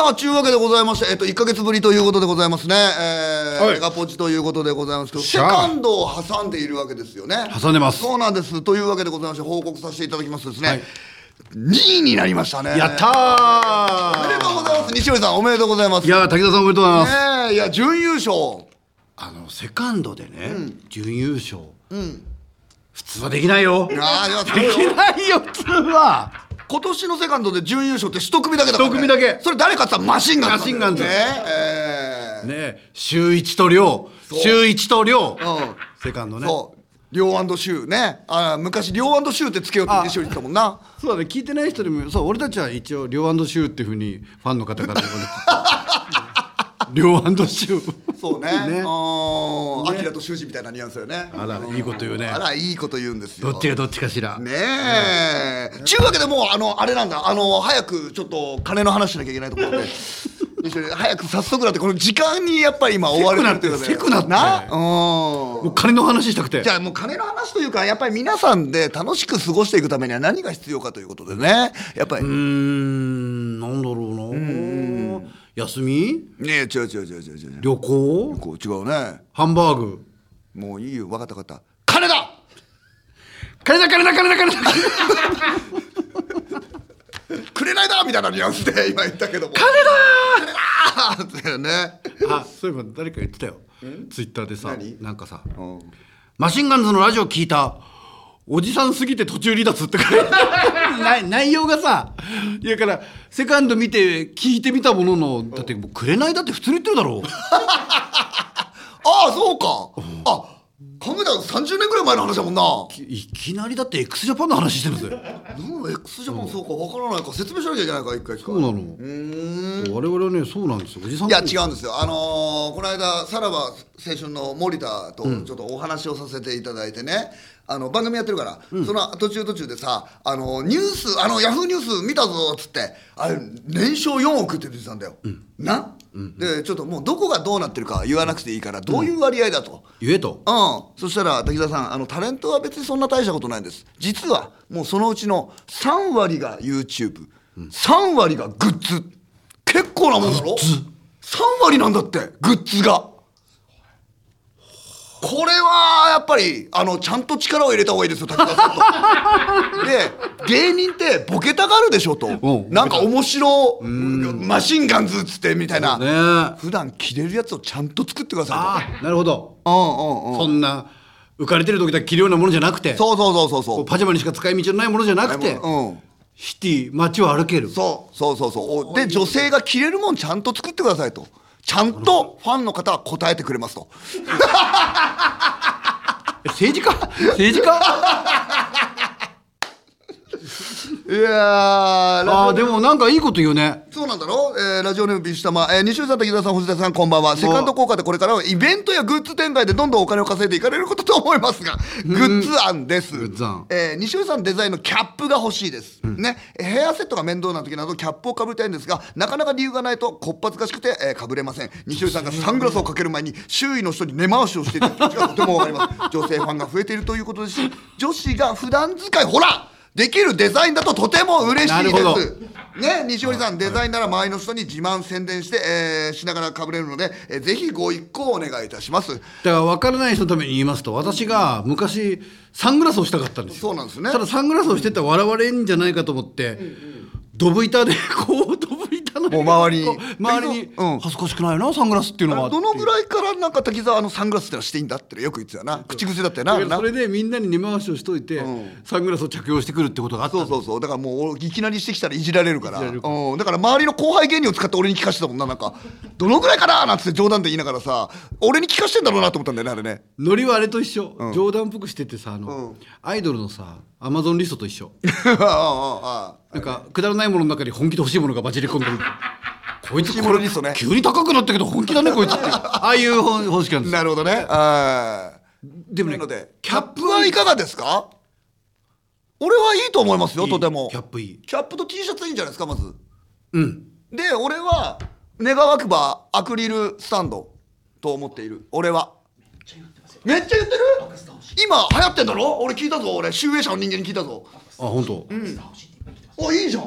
さあ、ちゅうわけでございまして、えっと、1ヶ月ぶりということでございますね。えーはいメガポチということでございますけど、セカンドを挟んでいるわけですよね。挟んでますそうなんです。というわけでございまして、報告させていただきますとですね、はい2位になりましたね。やったおめでとうございます。西織さん、おめでとうございます。いや武田さんおめでとうございます、ねえいや、準優勝。あのセカンドでね、準優勝、普通はできないよでああ、いや、そうきよ。ないよ普通は今年のセカンドで準優勝って一組だけだから、ね。一組だけ。それ誰かって言ったらマシンガンズ。マシンガンズ。ねえー。ね週一と亮週一と亮う。ん。セカンドね。そう。リョーシュー。ね。あ昔、リョーシューってつけようって西織言ってたもんな。そうだね。聞いてない人でもそう俺たちは一応両シューっていうふうにファンの方から言われて 両シューそうね。ねああ、アキラと修二みたいなニュアンスよね。あらいいこと言うねあら、いいこと言うんですよ。どっちがどっちかしらねえ。ちゅうわけでもう、あの、あれなんだ。あの、早くちょっと金の話しなきゃいけないところで。早く早速だって、この時間にやっぱり今追わるってせくなってな？うん。もう金の話したくてじゃあもう金の話というかやっぱり皆さんで楽しく過ごしていくためには何が必要かということでねやっぱりうーん休み？ねえ違う違う違う違う違う。旅行？こう違うね。ハンバーグ？もういいよ分かった分かった。金だ！金だ金だ金だ金だ！くれないだみたいなニュアンスで今言ったけども。金だ！金だね。あそういえば誰か言ってたよ。ツイッターでさ何？なんかさうん。マシンガンズのラジオ聞いたおじさんすぎて途中離脱って書いて 内容がさいやからセカンド見て聞いてみたもののだってもうくれないだって普通に言ってるだろ。うああそうか。あ考えたら30年ぐらい前の話だもんな。いいきなりだって x ジャパンの話してるぜ。なん X ジャパンそうか分からないか。説明しなきゃいけないから一回そうなの。我々はねそうなんですよ。おじさんいや違うんですよ、あのーこの間さらば青春の森田とちょっとお話をさせていただいてね、あの番組やってるから、その途中途中でさ、あのニュースあのヤフーニュース見たぞっつってあれ年商4億って出てたんだよ、な、でちょっともうどこがどうなってるか言わなくていいからどういう割合だと。言えと。うん、そしたら滝沢さんあのタレントは別にそんな大したことないんです。実はもうそのうちの3割が YouTube3 割がグッズ。結構なもんだろ？3割なんだってグッズがこれはやっぱりあのちゃんと力を入れた方がいいですよ滝沢さんと。で芸人ってボケたがるでしょと。うん。なんか面白マシンガンズっつってみたいな、ね。あ普段着れるやつをちゃんと作ってくださいと。あなるほど。うんうんうん。そんな浮かれてる時だけ着るようなものじゃなくてそうそうそうそうそう。パジャマにしか使い道のないものじゃなくてうん。シティ街を歩ける。そうそうそうそう。おで女性が着れるもんちゃんと作ってくださいとちゃんとファンの方は答えてくれますと。政治家？政治家？いやーああでもなんかいいこと言うねそうなんだろ？う、えーラジオネームビシュタマ、えー、西尾さん、滝沢さん、星田さん、こんばんは。セカンド効果でこれからはイベントやグッズ展開でどんどんお金を稼いでいかれることと思いますが、グッズ案です。グッズ案えー西尾さんデザインのキャップが欲しいです。ね、ヘアセットが面倒な時などキャップをかぶりたいんですが、なかなか理由がないとこっぱずかしくて、えー、かぶれません。西尾さんがサングラスをかける前に周囲の人に根回しをしている気持ちがとてもわかります。女性ファンが増えているということですし、女子が普段使い、ほらできるデザインだととても嬉しいです。ね、西織さん、デザインなら周りの人に自慢宣伝して、えーしながらかぶれるので、えーぜひご一行お願いいたします。だから分からない人のために言いますと私が昔サングラスをしたかったんですよそうなんですねただサングラスをしてたら笑われんじゃないかと思って、ドブ板でこうドブ板のもう周りに。周りに、うん。恥ずかしくないなサングラスっていうのがあってどのぐらいからなんか滝沢のサングラスってのはしていいんだってよく言ってたよな。口癖だったよな。それでみんなに根回しをしといて、サングラスを着用してくるってことがあったそうそうそう。だからもういきなりしてきたらいじられるから。うん、だから周りの後輩芸人を使って俺に聞かせてたもんななんか。どのぐらいかななんつって冗談で言いながらさ俺に聞かせてんだろうなと思ったんだよねあれね。ノリはあれと一緒、冗談っぽくしててさあの、うん。アイドルのさアマゾンリストと一緒。なんかくだらないものの中に本気で欲しいものが混じり込んで。るこいつこれリストね。急に高くなったけど本気だねこいつって。ああいう方方式なんですなるほどね。ああ。でもねなのでキャップはいかがですか？俺はいいと思いますよとても。キャップいい。キャップと T シャツいいんじゃないですかまず。うん。で俺は願わくばアクリルスタンドと思っている。俺はめっちゃ言ってる？今流行ってんだろ？俺聞いたぞ俺。集英社の人間に聞いたぞ。あ本当、あいいじゃん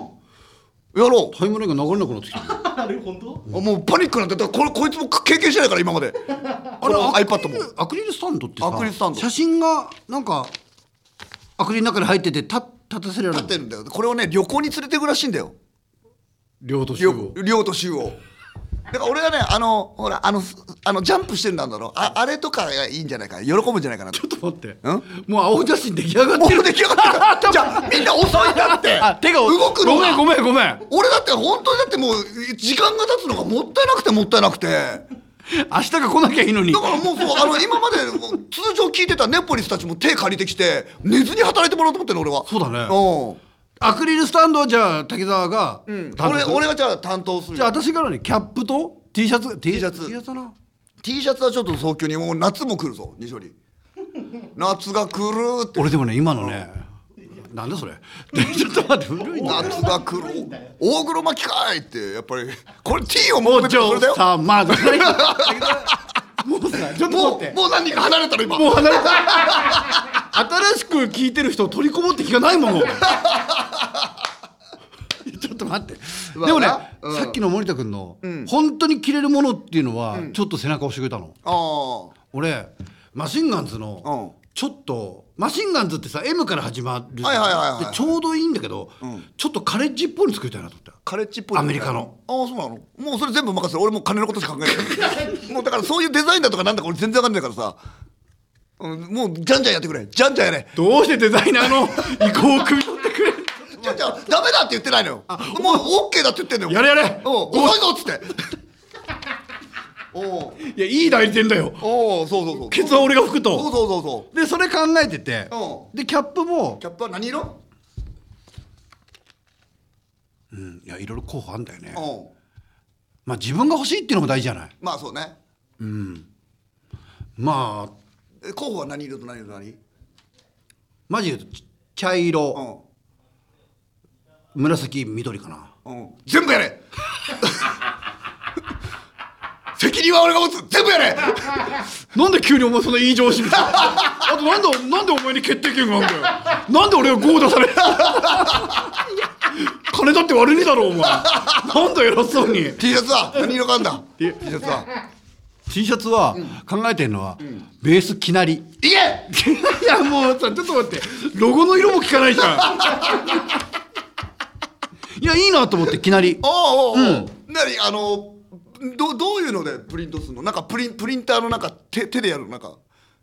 やろう。タイムラインが流れなくなってきたあれ本当？あもうパニックになってだからこれこいつも経験してないから今まで。この iPad も。アクリルスタンドってさアクリルスタンド。写真がなんかアクリルの中に入ってて立立たせられる立ってるんだよ。これをね旅行に連れてくらしいんだよ。両と量量と週をだから俺はねあのほらあのあのジャンプしてるんだろ。うああれとかがいいんじゃないか。な喜ぶんじゃないかなと。ちょっと待って。ん？もう青写真出来上がもってる。う出来上がってる。じゃあみんな遅いんだって。あ手が動くのが。ごめんごめんごめん。俺だって本当にだってもう時間が経つのがもったいなくてもったいなくて。明日が来なきゃいいのに。だからもうそうあの今まで通常聞いてたネポリスたちも手借りてきて寝ずに働いてもらおうと思ってるの俺は。そうだね。うんアクリルスタンドはじゃあ滝沢が担当俺俺がじゃあ担当するじゃあ私からねキャップと T シャツ？T シャツ。T シャツ？だな T シャツはちょっと早急にもう夏も来るぞ西織 夏が来るって。俺でもね今のねなんだそれ？ちょっと待って古いな。夏が来る。大黒巻きかいってやっぱり。これ T を求おめてるだよ。嬢様じゃないもうさちょっとも待って。うもう何人か離れたら今。もう離れた。新しく聞いてる人取りこもって気がないもの待って。まあでもね、なうん。さっきの森田君の、本当に着れるものっていうのは、ちょっと背中押してくれたの。あ俺マシンガンズのうちょっとマシンガンズってさ M から始まるはちょうどいいんだけど、ちょっとカレッジっぽいの作りたいなと思った。カレッジっぽいアメリカの。ああそうなの。もうそれ全部任せる俺もう金のことしか考えない。もうだからそういうデザインだとかなんだか俺全然わかんないからさ、うん、もうじゃんじゃんやってくれ。じゃんじゃんやれ。どうしてデザイナーの 意向を汲み取ってくれるじゃんじゃんダメだって言ってないのよ。もう OK だって言ってんのよ。やれやれ。うん遅いぞっつって。おう。いやいい代理店だよ。おうそうそうそう。ケツは俺が拭くそうとそうそうそう。でそれ考えてて。うでキャップも。キャップは何色？うんいやいろいろ候補あんだよね。うん。まあ自分が欲しいっていうのも大事じゃない？まあそうね。まあ。え候補は何色と何色と何？マジで言うとち茶色紫緑かな。うん、うん、全部やれ。責任は俺が持つ。全部やれ。なんで急にお前そんないい上司みたいな。あとなんでなんでお前に決定権があるんだよ。なんで俺がゴー出される。金だって悪いだろお前。なんだ偉そうに。T シャツは何色があんだ？え？T シャツは。T シャツは考えてるのは、ベースきなり。いけ！いやもうさちょっと待って。ロゴの色も聞かないじゃんいやいいなと思ってきなり。おうおうおう、何あのどどういうのでプリントするの？なんかプリンプリンターのなんか手手でやる？のなんか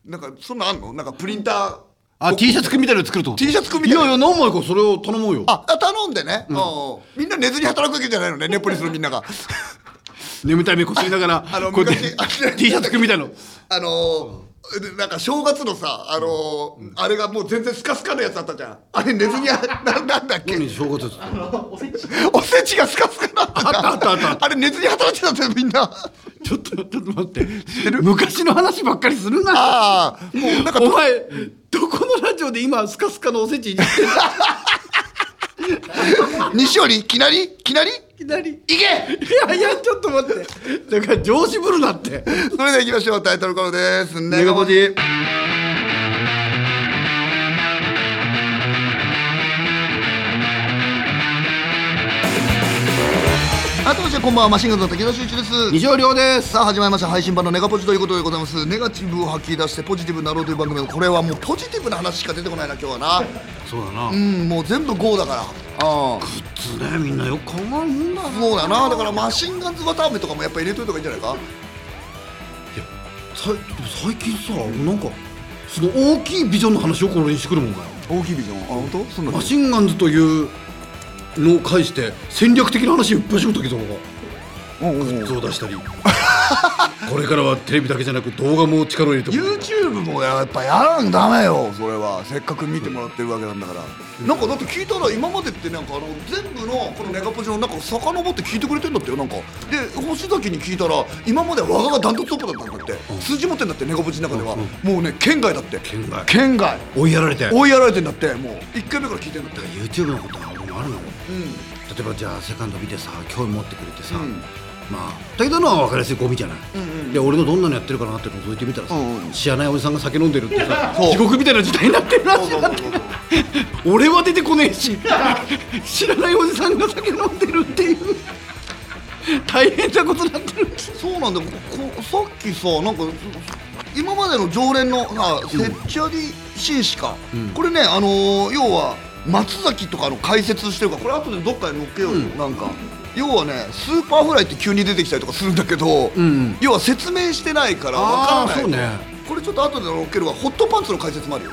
なんかそんなんあんの？なんかプリンター。あ T シャツ組みたいなの作ると？T シャツ組みたいな。いやいや何枚かそれを頼もうよ。ああ頼んでね、おうおうみんな寝ずに働くわけじゃないのねネポリスのみんなが。眠たい目こすりながら あのこうやって昔あ T シャツ組みたいの。あのーでなんか正月のさあのーあれがもう全然スカスカのやつあったじゃん。あれ寝ずにやななんだっけ？何正月っておせち？おせちがスカスカだった。あったあったあった。あれ寝ずに働いてたんだよみんな。ちょっとちょっと待って。昔の話ばっかりするな。ああもうなんかお前どこのラジオで今スカスカのおせちにしてんの 西織きなり？きなり？いきなり。いけ！いやいやちょっと待って。だから上司ぶるなって。それでは行きましょう。タイトルコールです。ネガポジこんばんはマシンガンズの武田修一です。二条亮です。さあ始まりました。配信版のネガポジということでございます。ネガティブを吐き出してポジティブになろうという番組。これはもうポジティブな話しか出てこないな今日はな。そうだな。うんもう全部 GO だから。ああ。つねみんなよく考えるもんだな。そうだな。だからマシンガンズ綿あめとかもやっぱ入れといた方がいいんじゃないか。さいでも最近さなんかその大きいビジョンの話をこれにしてくるもんかよ。大きいビジョン？あ本当？そんなマシンガンズというのを介して戦略的な話をいっぱいしようときぞがうんうんうん。図を出したり。これからはテレビだけじゃなく動画も力を入れても YouTube もやっぱやらんダメよそれは。せっかく見てもらってるわけなんだから、なんかだって聞いたら今までってなんかあの全部のこのネガポジの中を遡って聞いてくれてんだってよなんか。で星崎に聞いたら今までは我ががダントツトップだったんだって、数字持ってんだってネガポジの中では、もうね県外だって。県外。県外。追いやられて。追いやられてんだってもう。1回目から聞いてんだって。YouTube のことはあるの？ようん。例えばじゃあセカンド見てさ興味持ってくれてさ、うん。まあ武田のは分かりやすいゴミじゃない、で俺のどんなのやってるかなって覗いてみたらさ、知らないおじさんが酒飲んでるってさ地獄みたいな時代になってるらしいなって。俺は出てこねえし知らないおじさんが酒飲んでるっていう。大変なことになってるそうなんだよ。こさっきさなんか今までの常連のさセッチャディ紳士か、これねあのー要は松崎とかの解説してるからこれ後でどっかに載っけようよ、なんか要はねスーパーフライって急に出てきたりとかするんだけど、ん。要は説明してないから分からない。ね。これちょっと後で載っけるわ。ホットパンツの解説もあるよ。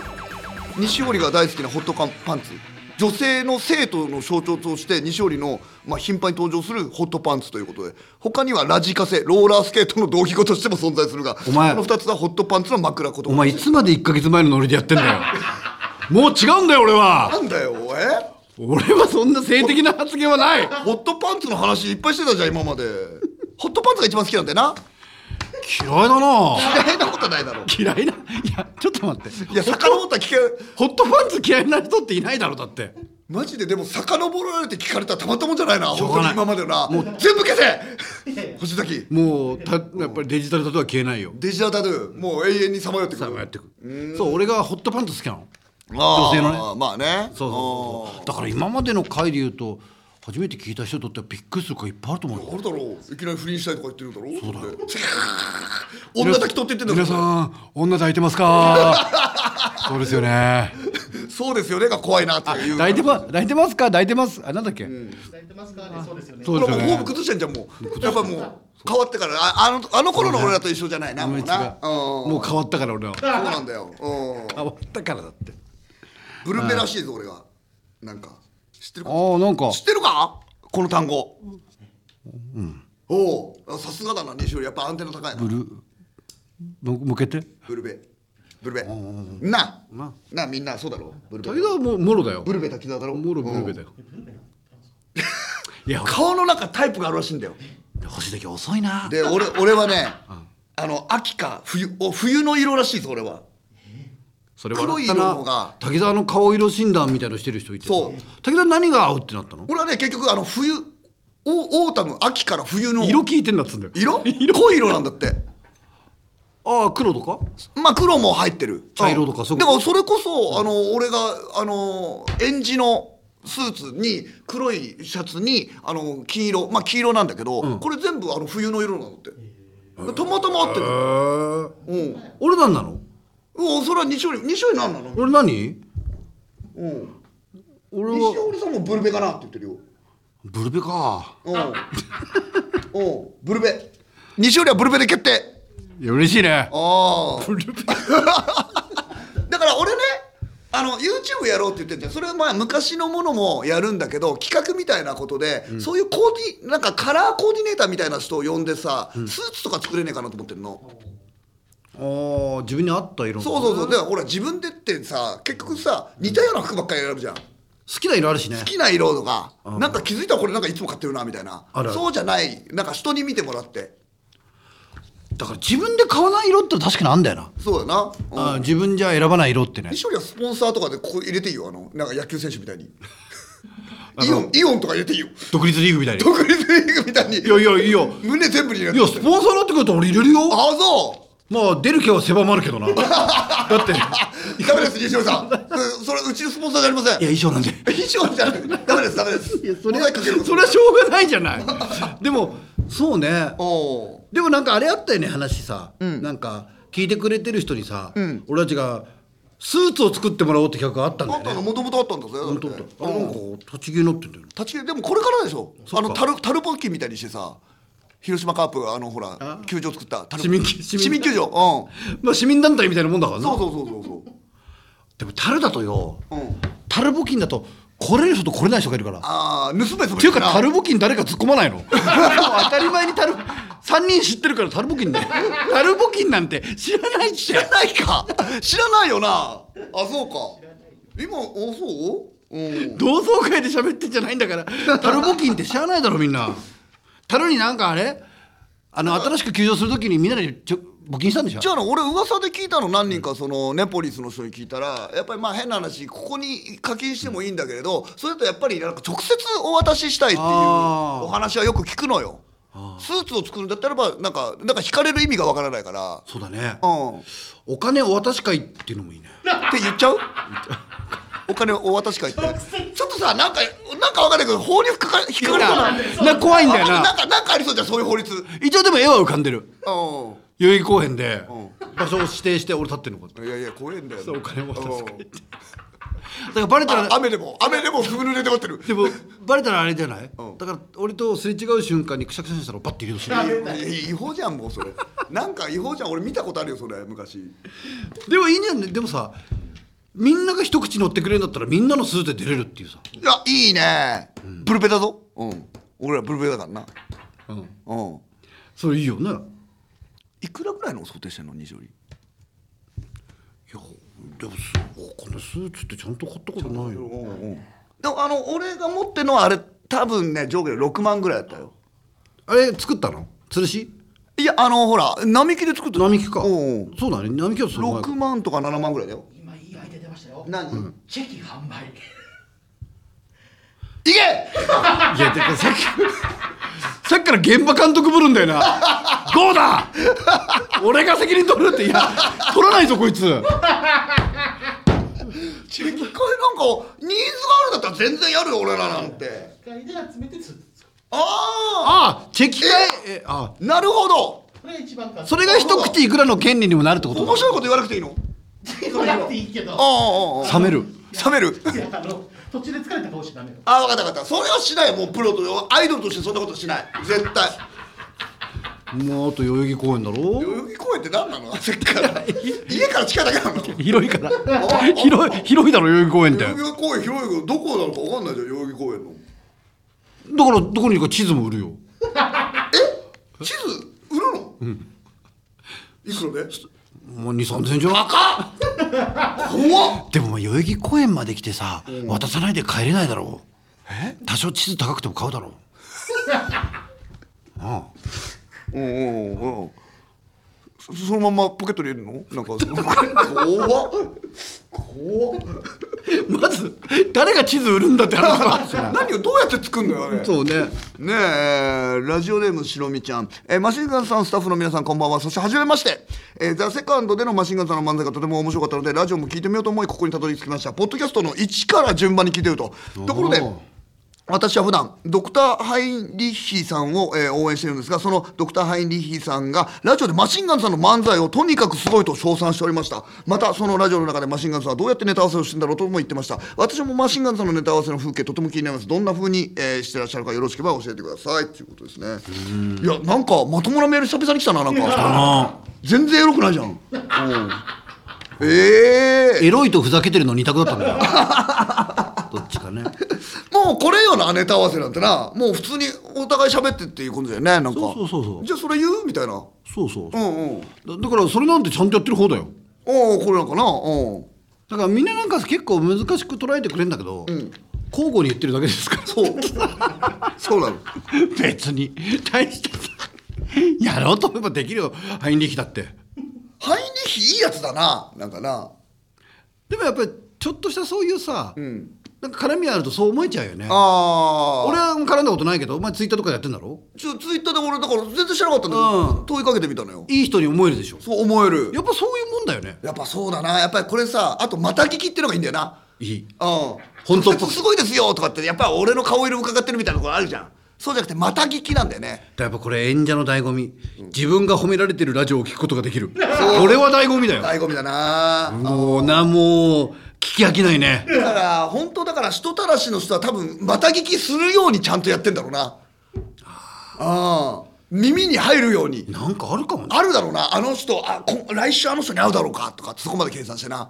西織が大好きなホットパンツ。女性の生徒の象徴として西織の、まあ、頻繁に登場するホットパンツということで。他にはラジカセローラースケートの同義語としても存在するがお前。この2つはホットパンツの枕言葉お前いつまで1か月前のノリでやってんだよ もう違うんだよ俺は。なんだよえ俺はそんな性的な発言はない。ホットパンツの話いっぱいしてたじゃん今まで。ホットパンツが一番好きなんだよな。嫌いだな。嫌いなことないだろ。嫌いないやちょっと待って。いや遡ったら聞けホットパンツ嫌いな人っていないだろだって。マジででも遡られて聞かれたらたまったもんじゃないな。ょうがない。本当に今までのな。もう全部消せ。星崎。もうたやっぱりデジタルタトゥーは消えないよ。デジタルタトゥー。もう永遠にさまよってくる。さあやってくそう俺がホットパンツ好きなの女性のね。まあね。そうそうそうだから今までの回で言うと初めて聞いた人にとってはびっくりするからいっぱいあると思うよ。あるだろう。いきなり不倫したいとか言ってるんだろそうだよ。女抱き取って言ってんだ皆さん女抱いてますか？そうですよね。そうですよね。が怖いなっていう。抱いてま抱いてますか？抱いてます？あなんだっけ、伝えてますかね、そうですよね。そうですよームね崩してんじゃんもう。やっぱもう変わってから。ああのあの頃の俺らと一緒じゃないなもうな。もう変わったから俺は。そうなんだよ。うん。変わったからだってブルベらしいぞ俺がなんか。知ってるか？ああなんか。知ってるか？この単語。おおあさすがだな西織やっぱアンテナ高いな。ブルむ向けて？ブルベ。ブルベ。な。あなあみんなそうだろブルベ。武田はもうもろだよ。ブルベ滝沢だろ。もろブルベだよ。いや顔の中タイプがあるらしいんだよ。星だけ遅いな。で俺俺はねあの秋か冬お冬の色らしいぞ俺はそれ笑った黒い色の方なが。滝沢の顔色診断みたいのしてる人いてさ。そう。滝沢何が合うってなったの？俺はね結局あの冬おオータム秋から冬の色聞いてんだっつうんだよ。色？濃い色なんだって。ああ黒とか？まあ黒も入ってる。茶色とかそううんでもそれこそあの俺があのエンジのスーツに黒いシャツにあの金色まあ黄色なんだけど、これ全部あの冬の色なんだって。たまたま合ってるうん。俺何なの？うん。それは西織西織何なの？俺何？うん。俺西は織さんもブルベかなって言ってるよ。ブルベか。うん。うん。ブルベ。西織はブルベで決定。いや嬉しいね。ああ。ブルベ。だから俺ねあの YouTube やろうって言ってんじゃん。それはまあ昔のものもやるんだけど企画みたいなことで、そういうコーディなんかカラーコーディネーターみたいな人を呼んでさ、スーツとか作れねえかなと思ってるの、ああ自分に合った色そうそうそう。だからほら自分でってさ結局さ似たような服ばっかり選ぶじゃん。好好きな色あるしね。きな色とか、なんか気づいたらこれなんかいつも買ってるなみたいな。あるある。そうじゃない。なんか人に見てもらって。だから自分で買わない色って確かにあんだよな、そうだな、うん。あー自分じゃ選ばない色ってね。西織はスポンサーとかでここ入れていいよ。あのなんか野球選手みたいに。イオンイオンとか入れていいよ。独立リーグみたいに。独立リーグみたいに。いやいやいいよ。胸全部に入れいてやスポンサーになってくると俺入れるよ。あそまあ出る気は狭まるけどな。だって。ダメです西織さん。うんそれうちのスポンサーじゃありません。や衣装なんで。衣装じゃない。ダメですダメです。いやそれモザイクかけるそれはしょうがないじゃない。でもそうね。でもなんかあれあったよね話さ、なんか聞いてくれてる人にさ、俺たちがスーツを作ってもらおうって企画があったんだあったもともとあったんだぜあれなんか立ち消えになってんだよね。立ちでもこれからでしょ。あのタルタルボッキーみたいにしてさ広島カープがあのほら球場作った市民球市民球場。うん。まあ市民団体みたいなもんだからな。そうそうそうそうそう。でも樽だとようん。樽募金だと来れる人と来れない人がいるから。ああ盗め盗めっていうか樽募金誰か突っ込まないの？当たり前に樽3人知ってるから樽募金ね。樽募金なんて知らないって。知らないか。知らないよな。あそうか。今あそう？うん。同窓会で喋ってんじゃないんだから。樽募金って知らないだろみんな樽になんかあれ？あの新しく休場するときにみんなでちょ募金したんでしょ？じゃあな俺噂で聞いたの何人かそのネポリスの人に聞いたらやっぱりまあ変な話ここに課金してもいいんだけれどそれとやっぱりなんか直接お渡ししたいっていうお話はよく聞くのよ。スーツを作るんだったらばなんかなんか惹かれる意味がわからないから。そうだね。うん。っお金お渡し会っていうのもいいね。て言っちゃう？お金をお渡し会って。ちょっとさなんかなんかわかんないけど法に引っかかるかなな怖いんだよあな。なんかなんかありそうじゃんそういう法律。うん一応でも絵は浮かんでる。代々木公園で。う場所を指定して俺立ってるのこうやって。いやいや怖いんだよそうお金を渡す会。うん。だからバレたらあ雨でも雨でもふぬれで待ってる。でもバレたらあれじゃない？うん。だから俺とすれ違う瞬間にくしゃくしゃにしたらバッて入れる。しいや違法じゃんもうそれ。なんか違法じゃん。俺見たことあるよそれ昔。でもいいんじゃない？でもさみんなが一口乗ってくれるんだったらみんなのスーツで出れるっていうさ。いやいいね。ブルペだぞ。うん。俺らブルペだからな。うん。うん。それいいよね。いくらぐらいの想定してんの二条りいやでもすお金スーツってちゃんと買ったことないよ。でもあの俺が持ってるのはあれ多分ね上下で6万ぐらいだったよ。あれ作ったの？吊るし？いやあのほら並木で作った並木か。うんうん。そうだね並木はその前6万とか7万ぐらいだよデア出ましたよ何、チェキ販売。いけ！いやてかさっき さっきから現場監督ぶるんだよな。どうだ！俺が責任取るっていや取らないぞこいつ。チェキ会なんかニーズがあるんだったら全然やるよ俺らなんて。機械で集めてあああチェキ会？えああなるほど。それが一口いくらの権利にもなるってことだ。面白いこと言わなくていいの？言わなくていいけど。ああああ冷める。冷める。いやあの途中で疲れた顔しちゃダメよああ分かった分かった。それはしないもうプロとアイドルとしてそんなことしない。絶対。もうあと代々木公園だろ？代々木公園って何なの？さっきから。家から近いだけなの？広いから。広い広いだろ代々木公園って。だか代々木公園広いけどどこなのか分かんないじゃん代々木公園の。らどこにか地図も売るよ。地図？売るの、いくらで？もう2 3千円じゃない怖っ！でもまあ代々木公園まで来てさ、渡さないで帰れないだろう。多少地図高くても買うだろう。あうんうんうん。そそのままポケットに入れるの？なんかその怖っ。怖っ。あまず誰が地図売るんだって話もあるしな何をどうやって作るのよあれ？そうね。ねえラジオネームしろみちゃん、えーマシンガンズさんスタッフの皆さんこんばんは。そして初めまして、えーザ・セカンドでのマシンガンズさんの漫才がとても面白かったのでラジオも聞いてみようと思いここにたどり着きました。ポッドキャストの1から順番に聞いてると。ところで私は普段ドクター・ハインリッヒさんを、えー応援してるんですがそのドクター・ハインリッヒさんがラジオでマシンガンズさんの漫才をとにかくすごいと称賛しておりました。またそのラジオの中でマシンガンズさんはどうやってネタ合わせをしてんだろうとも言ってました。私もマシンガンズさんのネタ合わせの風景とても気になります。どんな風に、えーしてらっしゃるかよろしければ教えてくださいということですね。いやなんかまともなメール久々に来たななんか。あ全然エロくないじゃん、うん、ええエロいとふざけてるの二択だったんだよ。どっちかね。もうこれよなネタ合わせなんてなもう普通にお互い喋ってっていうことだよねなんか。そうそうそうそう。じゃあそれ言う？みたいな。そうそうう。んうん。だだからそれなんてちゃんとやってる方だよ。おおこれなんかな？うん。だからみんななんか結構難しく捉えてくれるんだけど、交互に言ってるだけですから。そう。そうなの。別に。大してさやろうと思えばできるよ。ハインリヒだっていいやつだな。なんかな。でもやっぱりちょっとしたそういうさ、ん。なんか絡みあるとそう思えちゃうよね。ああ俺は絡んだことないけどお前ツイッターとかやってんだろ？ちょツイッターで俺だから全然知らなかったんだけど、うん。問いかけてみたのよ。いい人に思えるでしょ？そう思える。やっぱそういうもんだよね。やっぱそうだな。やっぱりこれさあとまた聞きっていうのがいいんだよな。いい。うん。本当すごいですよとかってやっぱり俺の顔色伺ってるみたいなところあるじゃんそうじゃなくてまた聞きなんだよね。やっぱこれ演者の醍醐味。自分が褒められてるラジオを聞くことができる。これは醍醐味だよ。醍醐味だな。もうなもう聞き飽きないね。だから本当だから人たらしの人は多分また聞きするようにちゃんとやってんだろうな。ああ耳に入るように。なんかあるかもね。あるだろうな。あの人あこ来週あの人に会うだろうかとかそこまで計算してな。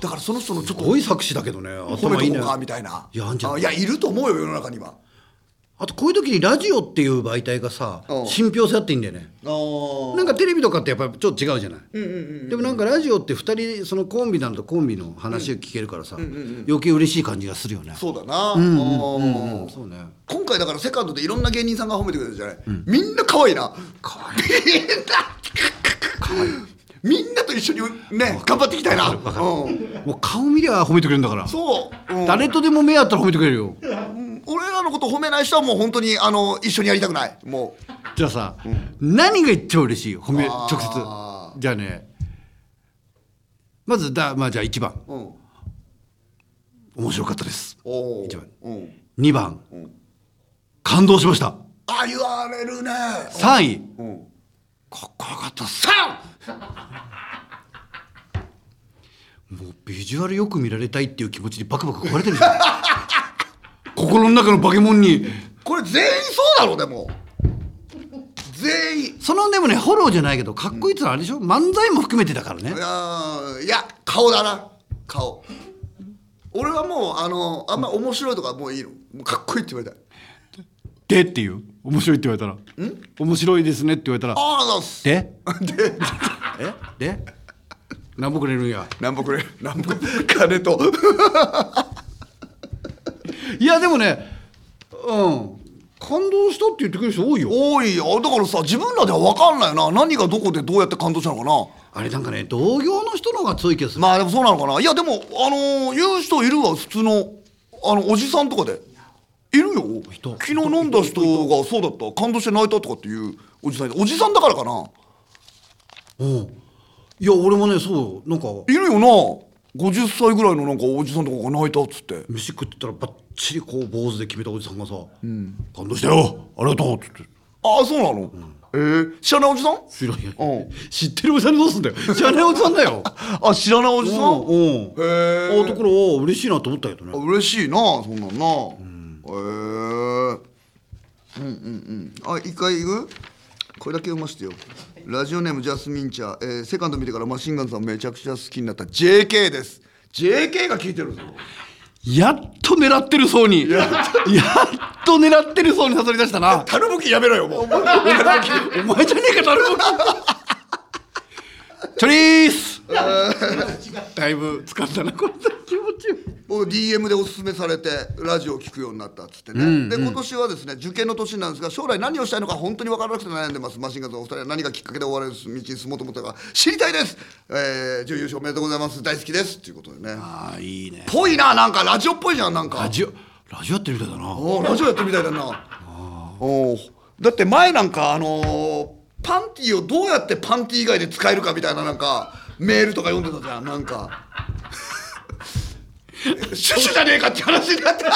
だからその人のちょっとすごい作詞だけどね。褒めとこう頭いいねかみたいな。いやあんじゃん。あいやいると思うよ世の中にはあとこういう時にラジオっていう媒体がさうん。信憑性あっていいんだよね。あなんかテレビとかってやっぱりちょっと違うじゃない、でもなんかラジオって2人そのコンビなんとコンビの話を聞けるからさ、余計嬉しい感じがするよね。そうだな、うんうんそうね。今回だからセカンドでいろんな芸人さんが褒めてくれるじゃない、みんな可愛いな。かわい。みんなみんなと一緒にね頑張っていきたいな、うん、いもう顔見りゃ褒めてくれるんだから。そう、うん。誰とでも目あったら褒めてくれるよ俺ららのことを褒めない人はもう本当にあの一緒にやりたくない。もじゃあさ、何が一番嬉しい?褒めあ直ー接。じゃあねまずだまあじゃあ1番。う、うん、面白かったです。おお一番。うん、2番、感動しました。あ言われるね。3位。うん。かっこよかった。っすもうビジュアルよく見られたいっていう気持ちにバクバク壊れてるじゃん 心の中のバケモンに。これ全員そうだろでも。全員。そのでもねフォローじゃないけどかっこいいってのはあれでしょ、漫才も含めてだからね。いやーいや顔だな。顔。俺はもうあのあんま面白いとかもういいの。もうかっこいいって言われたい。でっていう？面白いって言われたら。面白いですねって言われたら。ああだっす。で？で？え？で？何ぼくれるんや。何ぼくれ何ぼ金といやでもねうん。感動したって言ってくれる人多いよ。多いよ。だからさ自分らでは分かんないよな。何がどこでどうやって感動したのかな。あれなんかね同業の人の方が強い気がする。まあでもそうなのかな。いやでもあのー言う人いるわ普通の。あのおじさんとかで。いるよ。人。昨日飲んだ人がそうだった。感動して泣いたとかっていうおじさんおじさんだからかな。うん。いや俺もねそうなんか。いるよな。50歳ぐらいのなんかおじさんとかが泣いたっつって。飯食ってたらばっちりこう坊主で決めたおじさんがさ「感動したよありがとう」っつって。ああそうなの、えー、知らないおじさん？知らんやうん。知ってるおじさんにどうすんだよ。知らないおじさんだよ。あ知らないおじさん？うんうん。へえあだから嬉しいなと思ったけどね。嬉しいなそんなんな、へえうんうんうん。あ一回行く？これだけ読ませてよ。ラジオネームジャスミン茶、えーセカンド見てからマシンガンズさんめちゃくちゃ好きになった JK です。JK が聞いてるぞやっと狙ってるそうにやっと。狙ってるそうに誘い出したな。タルボキやめろよもう。お前じゃねえかタルボチョリースだいぶ使ったなこれ。気持ちよ僕 DM でおすすめされてラジオを聞くようになったっつってね、で今年はですね受験の年なんですが将来何をしたいのか本当に分からなくて悩んでます。マシンガンズのお二人は何がきっかけでお笑いの道に進もうと思ったか知りたいです、えー、準優勝おめでとうございます。大好きです。っていうことでね。ああいいね。ぽいななんか。ラジオっぽいじゃんなんか。ラジオラジオやってるみたいだな。おーラジオやってるみたいだな。おー。だって前なんかあのーパンティーをどうやってパンティー以外で使えるかみたいななんかメールとか読んでたじゃんなんか。シュシュじゃねえかって話になった赤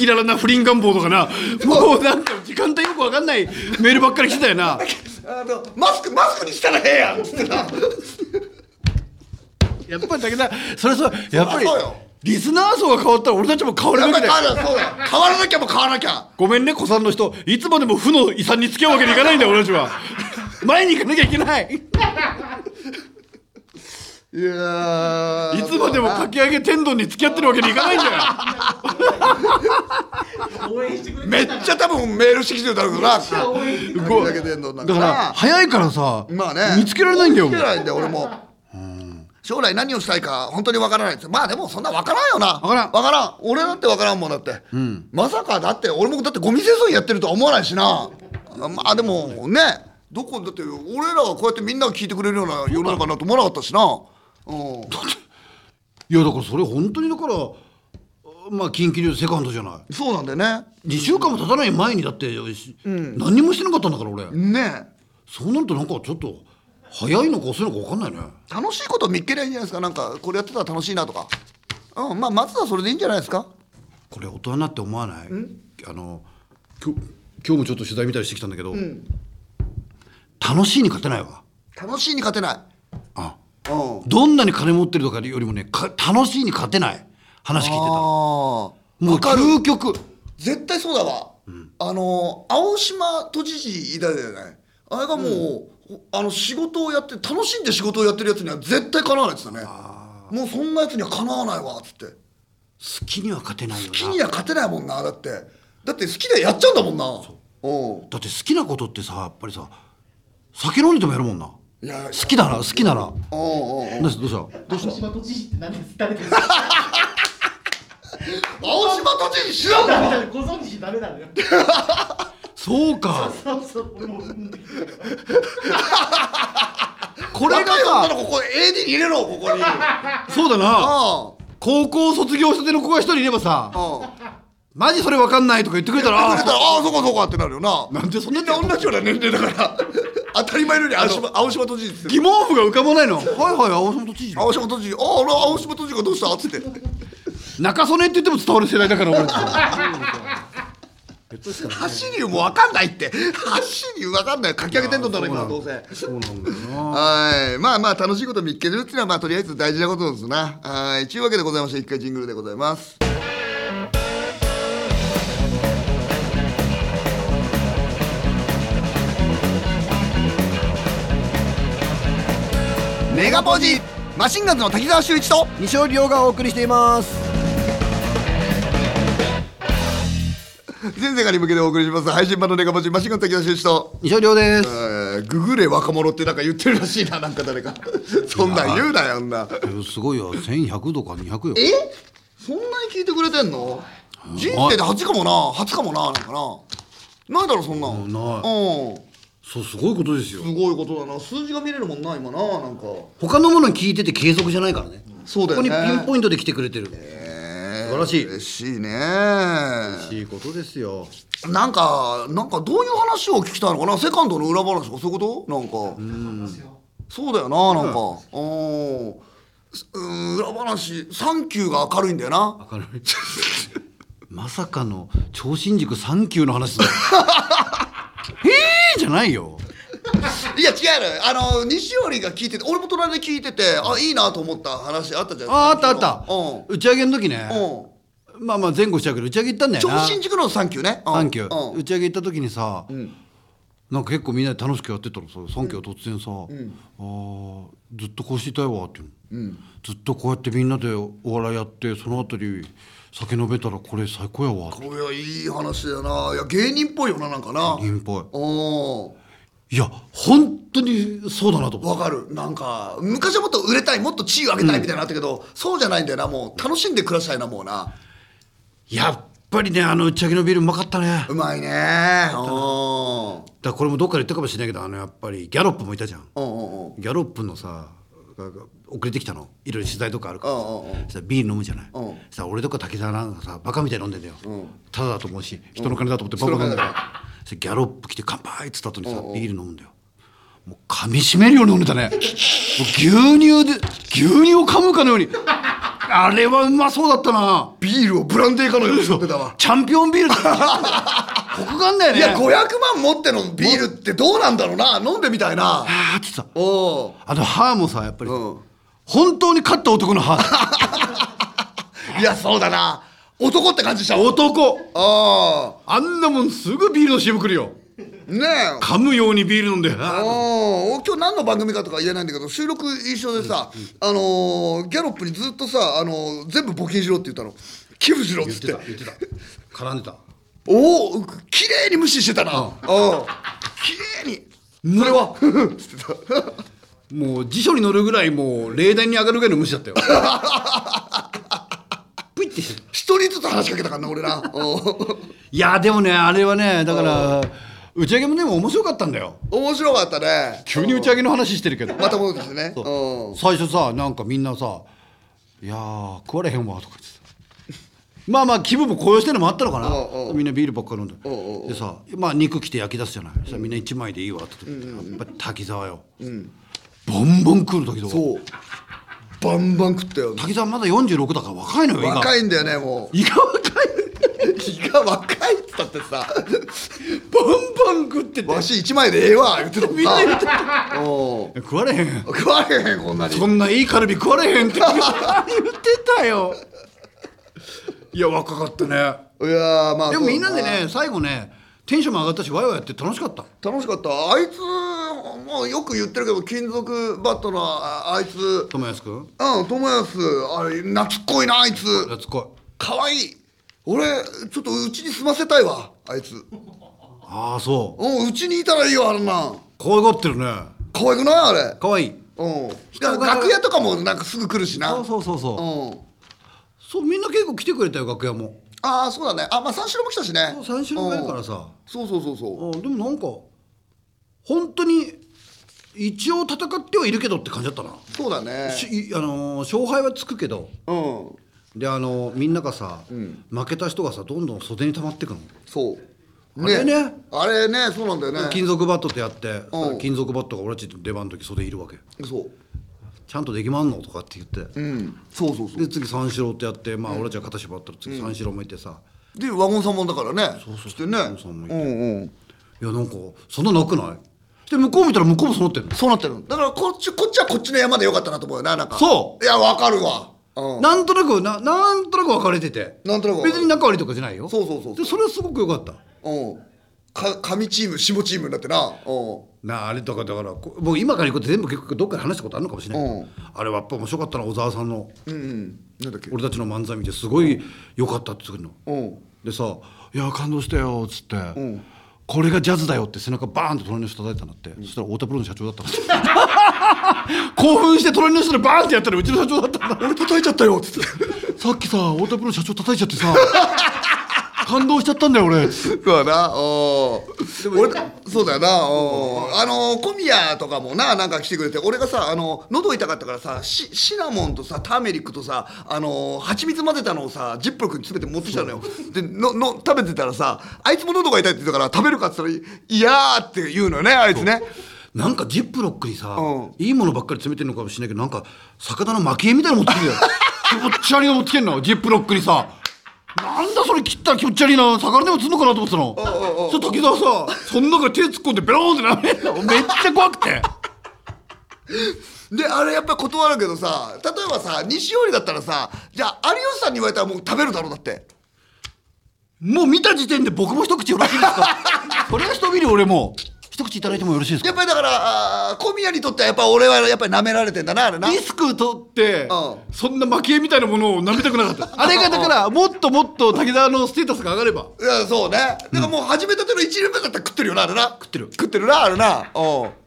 裸々な不倫願望とかな。もうなんか時間帯よくわかんないメールばっかり来てたよな。あのマスクマスクにしたらええやんっつってな。やっぱりだけどそれそうやっぱりリスナー層が変わったら俺たちも変わるやっぱべきだよ。り変わらなきゃもう変わらなきゃ。ごめんね子さんの人。いつまでも負の遺産に付き合うわけにいかないんだよ俺たちは前に行かなきゃいけない。いやー。いつまでもかき上げ天丼に付き合ってるわけにいかないんだよ。応援してくれてめっちゃ多分メールしてきてるだろうな。応援してくれてこれだけでん。のなんだから早いからさ、まあね。見つけられないんだよ見つけられないんだよ俺も。将来何をしたいか本当にわからないです。まあでもそんなわからんよな。わからん。わからん。俺だってわからんもんだって、まさかだって俺もだってゴミ清掃員やってるとは思わないしな。まあでもねどこだって俺らはこうやってみんなが聞いてくれるような世の中になると思わなかったしな。うん。いやだからそれ本当にだからまあ近畿ニュースセカンドじゃない。そうなんだよね。2週間も経たない前にだって、し何にもしてなかったんだから俺、ねそうなるとなんかちょっと早いのか遅いのか分かんないね。楽しいこと見っけりゃいいんじゃないですか。なんかこれやってたら楽しいなとか。うんまあまずはそれでいいんじゃないですか。これ大人になって思わない？あの今日今日もちょっと取材見たりしてきたんだけど、楽しいに勝てないわ。楽しいに勝てない。あ。うん。どんなに金持ってるとかよりもねか楽しいに勝てない。話聞いてたあもうわかる。究極。絶対そうだわ、あの青島都知事いたじゃない。あれがもう、あの仕事をやって楽しんで仕事をやってるやつには絶対かなわないっつってたね。もうそんなやつにはかなわないわっつって。好きには勝てないよ好きなには勝てないもんなだって。だって好きでやっちゃうんだもんな。うん。だって好きなことってさやっぱりさ酒飲んでてもやるもんな。いや好きだな好きなら。どうした？どうした？青島都知事って何です誰ですか？青島都知事知らんの？だご存知ダメなのよそうか。そうそう。俺もうんこれが若い女さの子ここ AD に入れろここに。あそうだな。あ高校卒業したての子が一人いればさ。うんマジそれ分かんないとか言ってくれたらああああそうかそうかってなるよな。なんでそんなみんな同じような年齢だから。当たり前のように青島青島都知事って疑問符が浮かばないの？はいはい青島都知事。青島都知事。ああ俺青島都知事がどうした？っつって。中曽根って言っても伝わる世代だから俺たち走りも分かんないって。走り分かんない。書き上げてんのだろ今。どうせそうなんだよな。はい。まあまあ楽しいこと見っけるっていうのはまあとりあえず大事なことですな。はい。というわけでございまして一回ジングルでございますメガポージ。マシンガンズの滝沢秀一と。西尾亮がお送りしています。全世界に向けてお送りします。配信版のネガポージ。マシンガンズの滝沢秀一と。西尾亮です。えーググれ若者ってなんか言ってるらしいな。なんか誰か。そんなん言うなよあんな。すごいよ。1100とか200よ。え？そんなに聞いてくれてんの？人生で初かもな。初かもななんかな。ないだろそんなん。ない。うんそうすごいことですよ。すごいことだな。数字が見れるもんな今ななんか。他のものに聞いてて継続じゃないからね。そうだよね。ここにピンポイントで来てくれてる。え素晴らしい。嬉しいね。いいことですよ。なんかなんかどういう話を聞きたいのかな？セカンドの裏話とかそういうこと？なんか。そうだよななんか。うん。うん裏話。サンキューが明るいんだよな。明るい。まさかの超新塾3級の話だ へえじゃないよ。いや違うのよ。あの西織が聞いてて俺も隣で聞いててあいいなと思った話あったじゃん。ああったあった。うん。打ち上げの時ね。うん。まあまあ前後しちゃうけど打ち上げ行ったんだよ超な新宿のサンキューね。サンキュうん。ー打ち上げ行った時にさん。なんか結構みんなで楽しくやってたらさサンキューが突然さ「あーずっとこうしていたいわ」って言うの。ずっとこうやってみんなでお笑いやってその後に酒飲めたらこれ最高やわ。これはいい話だよな。いや芸人っぽいよななんかな。銀っぽい。おいや本当にそうだなとわかる。なんか昔はもっと売れたいもっと地位を上げたいみたいになったけど、そうじゃないんだよな。もう楽しんで暮らしたいなもうな。やっぱりねあの打ち上げのビールうまかったね。うまいね。うんらこれもどっかで言ったかもしれないけどあのやっぱりギャロップもいたじゃん。うんうんうん。ギャロップのさ遅れてきたの。いろいろ取材とかあるから。ビール飲むじゃない、うん。そしたら俺とか滝沢なんかさバカみたいに飲んでんだよ、ん。ただだと思うし人の金だと思ってバカ飲んでギャロップ来て乾杯っつった後にさ、ビール飲むんだよ。もう噛み締めるように飲んでたね。もう牛乳で牛乳を噛むかのように。あれはうまそうだったな。ビールをブランデーかのように飲んでたわ。チャンピオンビールだ コクがあんだよね。いや500万持ってのビールってどうなんだろうな。飲んでみたいな。あーってさおおあと歯もさやっぱり、うん本当に勝った男の歯。いやそうだな。男って感じしたわ男。ああ。んなもんすぐビールの CM 来るよ。あねえ。噛むようにビール飲んで。今日何の番組かとか言えないんだけど収録一緒でさ、あのーギャロップにずっとさ、あのー全部募金しろって言ったの。寄付しろっつって。言ってた言ってた。絡んでた。おお綺麗に無視してたな。うん。綺麗に。それは。つってたもう辞書に載るぐらいもう例題に上がるぐらいの無視だったよ。プイってしてた一人ずつ話しかけたからな俺なうんいやでもねあれはねだから打ち上げもでも面白かったんだよ。面白かったね。急に打ち上げの話してるけど。また戻ってきてね。う。ん。最初さなんかみんなさ「いやー食われへんわ」とか言ってさ。まあまあ気分も高揚してるのもあったのかな。うんうん。みんなビールばっかり飲んで。うんうんうん。でさまあ肉来て焼き出すじゃない。そしたらみんな1枚でいいわって言って。やっぱり滝沢よボンボン食うの滝沢そう。バンバン食ったよ滝沢まだ46だから若いのよ若いんだよねもう。胃が若い。気が若いっつったってさ。ボンボン食ってて。わし一枚でええわ言ってたもんみんな食われへん食われへんこんなに。そんないいカルビ食われへんって。言ってたよ。いや若かったね。いやーまあでもみんなでね最後ねテンションも上がったしワイワイやって楽しかった。楽しかった。あいつもうよく言ってるけど金属バットのああいつ。友安君？うん友安あれ懐っこいなあいつ。やつこい。可愛い。俺ちょっとうちに住ませたいわあいつ。ああそう。うんうちにいたらいいよあんなん。可愛がってるね。可愛くない？あれ。可愛い。うん。楽屋とかもなんかすぐ来るしな。そうそうそうそう。うん。そうみんな結構来てくれたよ楽屋もああそうだね。あまあ三四郎も来たしね。三四郎がいるからさ。そうそうそうそう。あでもなんか本当に一応戦ってはいるけどって感じだったな。そうだね。しあのー勝敗はつくけど。うん。であのみんながさ、負けた人がさどんどん袖に溜まってくの。そう。あれね。あれねそうなんだよね。金属バットってやって、うん。金属バットが俺たちの出番の時袖いるわけ。そうちゃんとできまんの？とかって言って、うん。そうそうそう。で次三四郎ってやってまあ俺たちが肩縛ったら次三四郎もいてさ、でワゴンさんもだからね。そうそうしてね。ワゴンさんもいて。うんうん。いやなんかそんななくない？で向こう見たら向こうもそうなってんの。そうなってる。だからこっちこっちはこっちの山でよかったなと思うよななんか。そう。いやわかるわ。うん。なんとなくななんとなく分かれてて。なんとなく別に仲悪いとかじゃないよ。そうそうそうそう。でそれはすごく良かった。うんか上チーム下チームになってな。うん。なああれとかだからこ僕今から行くこと全部結構どっかで話したことあるのかもしれない、うん。あれはやっぱ面白かったな小沢さんのうんうん。なんだっけ？俺たちの漫才見てすごい良かったって言ってくるの。うん。でさ「いや感動したよ」っつって、んこれがジャズだよ」って背中バーンと隣の人叩いたんだって、そしたら太田プロの社長だったの。興奮して隣の人でバーンってやったらうちの社長だったんだ。俺叩いちゃったよっつって。さっきさ太田プロの社長叩いちゃってさ感動しちゃったんだよ俺。そうだなうん俺そうだよなうんあの小宮とかもななんか来てくれて俺がさあの喉痛かったからさシシナモンとさターメリックとさあの蜂蜜混ぜたのをさジップロックに詰めて持ってきたのよ。でのの食べてたらさあいつも喉が痛いって言ったから食べるかって言ったら「いやー」って言うのよねあいつね。なんかジップロックにさ、うん。いいものばっかり詰めてるのかもしれないけどなんか魚の蒔絵みたいなの持ってきてるよ。気持ち悪いの持ってきてんのジップロックにさなんだそれ切ったら気持ち悪いな。魚でも釣るのかなと思ってたの。そしたら滝沢さその中に手突っ込んでベローンってなめんのめっちゃ怖くて。であれやっぱ断るけどさ例えばさ西織だったらさじゃあ有吉さんに言われたらもう食べるだろうだって。もう見た時点で僕も一口よろしいですか？それは人見る俺も一口いただいてもよろしいですか？やっぱりだから小宮にとってはやっぱ俺はやっぱり舐められてんだなあれな。リスク取って、うん。そんな蒔絵みたいなものを舐めたくなかった。あれがだから もっともっと滝沢のステータスが上がれば。いやそうね。だからもう始めたての1年目だったら食ってるよなあれな。食ってる。食ってるなあれな。うん。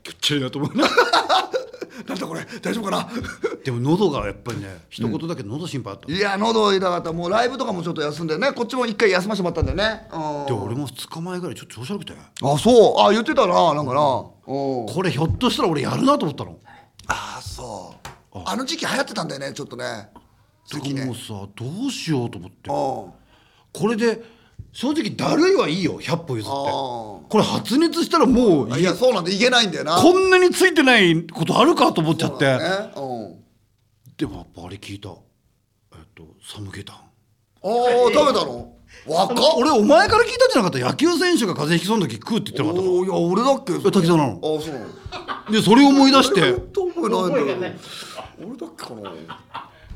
気持ち悪いなと思うな なんだこれ大丈夫かな？でも喉がやっぱりね一言だけ喉心配あった、いや喉痛かった。もうライブとかもちょっと休んでねこっちも一回休ませてもらったんだよね。うん。で俺も2日前ぐらいちょっと調子悪くて。あそう？あ言ってたななんかな。うん。これひょっとしたら俺やるなと思ったの。あそう。あの時期流行ってたんだよねちょっとね。だからもうさどうしようと思って。うん。これで正直だるいはいいよ100歩譲って。あこれ発熱したらもういやそうなんでいけないんだよな。こんなについてないことあるかと思っちゃって、ね。うん。でもやっぱあれ聞いた。えっとサムゲタン。ああ食べたの？若っ。俺お前から聞いたんじゃなかった？野球選手が風邪ひきそうな時食うって言ってなかったいや俺だっけ？え滝沢なの？あそうなの。でそれを思い出して。俺だっけかな「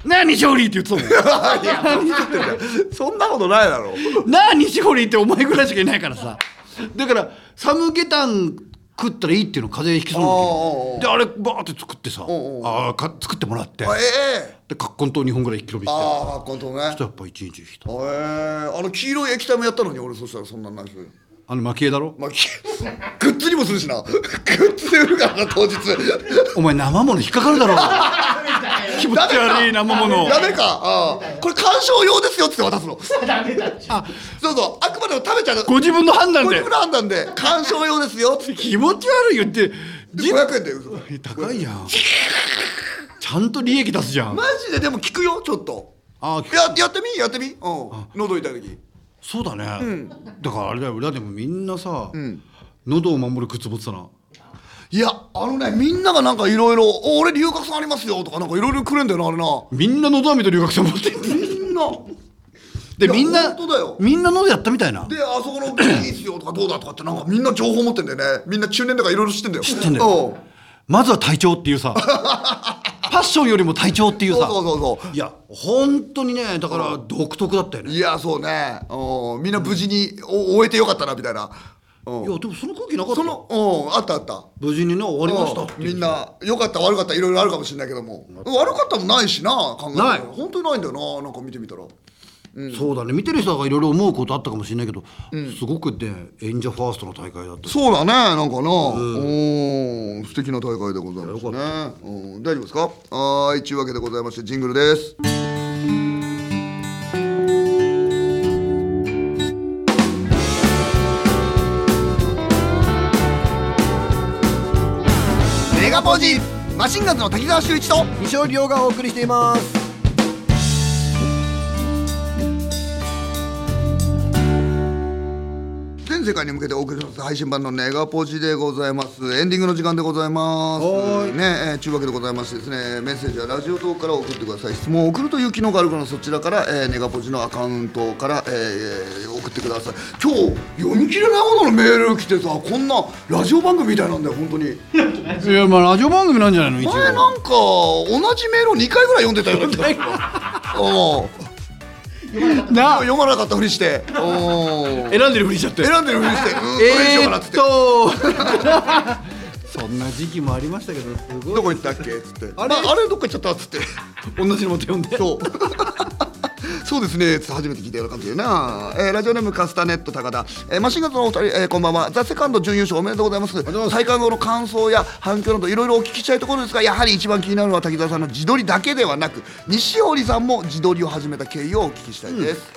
なあ西堀」って言ってたもん いや何言ってんだよそんなことないだろ。なあ西堀ってお前ぐらいしかいないからさ。だからサムゲタン食ったらいいっていうの風邪ひきそうな時であれバーって作ってさんうんあーか作ってもらって。あええ。で葛根湯2本ぐらい一気飲みして。ああ本当ね。そしたらやっぱ一日引いたえ。えあの黄色い液体もやったのに俺そしたらそんなんないですよあの蒔絵だろ？まあ、き グッズにもするしな。グッズで売るからな当日。お前生もの引っかかるだろ気持ち悪い生もの。ダメか。ああ。これ鑑賞用ですよって渡すの。ダメだっちゅうそうそう。あくまでも食べちゃう。ご自分の判断で。これプランなんで。鑑賞用ですよって。気持ち悪いよって。で500円で嘘高いやん。ちゃんと利益出すじゃん。マジで？でも効くよちょっと。あややってみ？やってみ？うん。喉痛い時。そうだね、だからあれだよ。裏でもみんなさ、ん。喉を守る靴持ってたないやあのねみんながなんかいろいろ「俺留学生ありますよ」とかなんかいろいろくれんだよなあれな。みんな喉飴と留学生持ってるみんな。でみんなみんな喉やったみたいな？であそこの「いいっすよ」とか「どうだ」とかってなんかみんな情報持ってんだよね。みんな中年だからいろいろ知ってんだよ。知知ってんだよ。まずは体調っていうさ。ファッションよりも体調っていうさ。そうそうそう。いや本当にねだから独特だったよね。いやそうね。うん。みんな無事にお終えてよかったなみたいなうん。いやでもその空気なかった？そのうんあったあった。無事にね終わりましたみんな良かった悪かったいろいろあるかもしれないけども。悪かったもないしな考えない。本当にないんだよななんか見てみたら。そうだね。見てる人がいろいろ思うことあったかもしれないけど、すごくね演者ファーストの大会だった。そうだねなんかな。うん。素敵な大会でございますね。うん。大丈夫ですか？はーいちゅうわけでございましてジングルですマシンガンズの滝沢秀一と西尾亮がお送りしています。世界に向けてお送りします配信版のネガポジでございます。エンディングの時間でございます。ねえー、ちゅうわけでございましてですねメッセージはラジオ等から送ってください。質問を送るという機能があるからそちらから、えー、ネガポジのアカウントから、えー、送ってください。今日読み切れないほどのメール来てさこんなラジオ番組みたいなんだよ本当に。いやまあラジオ番組なんじゃないの？前なんか同じメールを2回ぐらい読んでたような気がする。うんな。読まなかったふりして。うん選んでるふりしちゃって。選んでるふりして、うん、これにしようえかなっつって、ーっと。そんな時期もありましたけどすごい。どこ行ったっけ？っつって。あれ？まあ、あれどっか行っちゃったっつって。同じのも読んで。そうそうですね。初めて聞いたような感じでな、えーラジオネームカスタネット高田、えーマシンガンズのお二人、えーこんばんは。ザ・セカンド準優勝おめでとうございます。とうございます。大会後の感想や反響などいろいろお聞きしたいところですがやはり一番気になるのは滝沢さんの自撮りだけではなく西織さんも自撮りを始めた経緯をお聞きしたいです、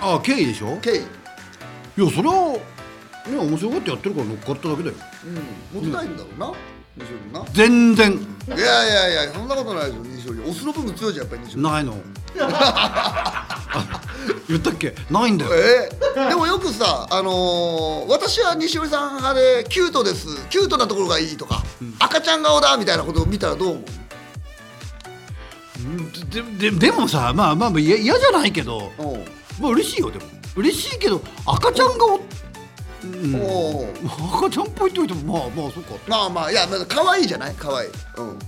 あ経緯でしょ？経緯。いやそれはね面白がってやってるから乗っかっただけだよ。うん。モテたいんだろうな西織な全然。いやいやいやそんなことないですよ西織オスの部分強いじゃんやっぱり西織ないの。あ 言ったっけ？ないんだよ。え？ーでもよくさ、あのー私は西織さん派でキュートです。キュートなところがいいとか、赤ちゃん顔だみたいなことを見たらどう思う？でででもさまあまあまあ嫌嫌じゃないけどまあ嬉しいよでも。嬉しいけど赤ちゃん顔うん。おう赤ちゃんっぽいって言われてもまあまあそっか。まあまあいやまあ可愛いじゃない？可愛い。うん。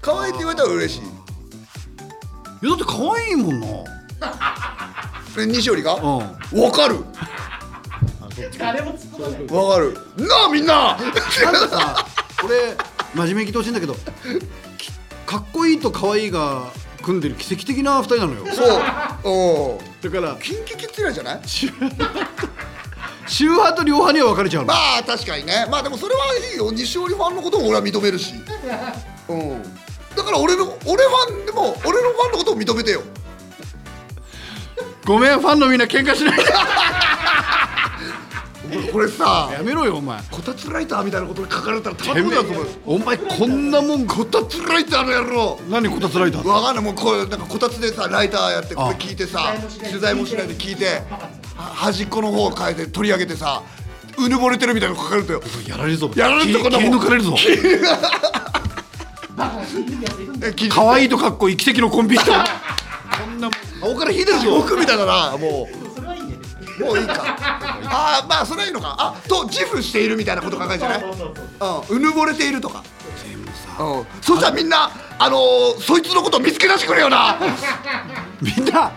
可愛いって言われたら嬉しい。いやだって可愛いもんな。え西織が？うん。わかる。誰も突っ込まない。わかる。なあみんな！なんかさ俺真面目に聞いてほしいんだけどきかっこいいと可愛いが組んでる奇跡的な二人なのよ。そう。おう。だからキンキキッズ以来じゃない？宗派と両派には分かれちゃうの。まあ確かにね。まあでもそれはいいよ。西織ファンのことも俺は認めるし。うん。だから俺の俺ファンでも俺のファンのことを認めてよ。ごめんファンのみんな喧嘩しないで。これさやめろよお前。こたつライターみたいなことが書かれたらたまてめえんだと思うお前。こんなもん。こたつライターの野郎。何こたつライター？わかんない。もうこうなんかこたつでさライターやってこれ聞いてさ取取材もしないいで聞いて。は端っこの方を変えて取り上げてさうぬぼれてるみたいなの書かれるとよ。やられるぞ。やられるぞ切り抜かれるぞ。可愛いとかっこいい奇跡のコンビってこんな顔から引いてるぞ僕みたいだな。もう。もういいか。ああまあそれはいいのか。あと自負しているみたいなこと考えじゃない？そうそうぬぼれているとか。でもさうん。そしたらみんなあのーそいつのことを見つけ出してくれよなみんな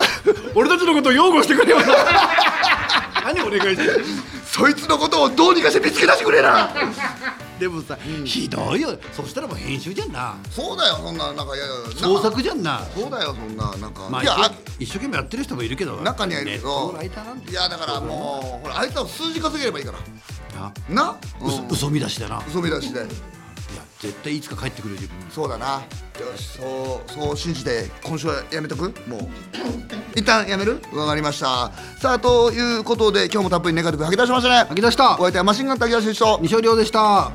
俺たちのことを擁護してくれよな。何お願いしてそいつのことをどうにかして見つけ出してくれな。でもさ、ひどいよ。そしたらもう編集じゃんな。そうだよそんななんかいや創作じゃんな。そうだよそんななんか、まあいやあ一生懸命やってる人もいるけど中にはいるけどいやだからもうほらあいつは数字稼げればいいから。な。な、うん。嘘嘘見出しだな。嘘見出しで絶対いつか帰ってくる自分。そうだな。よしそうそう信じて今週はやめとく？もう。一旦やめる？わかりました。さあということで今日もたっぷりネガティブ吐き出しましたね。吐き出した。お相手はマシンガン滝川修一と。西尾亮でした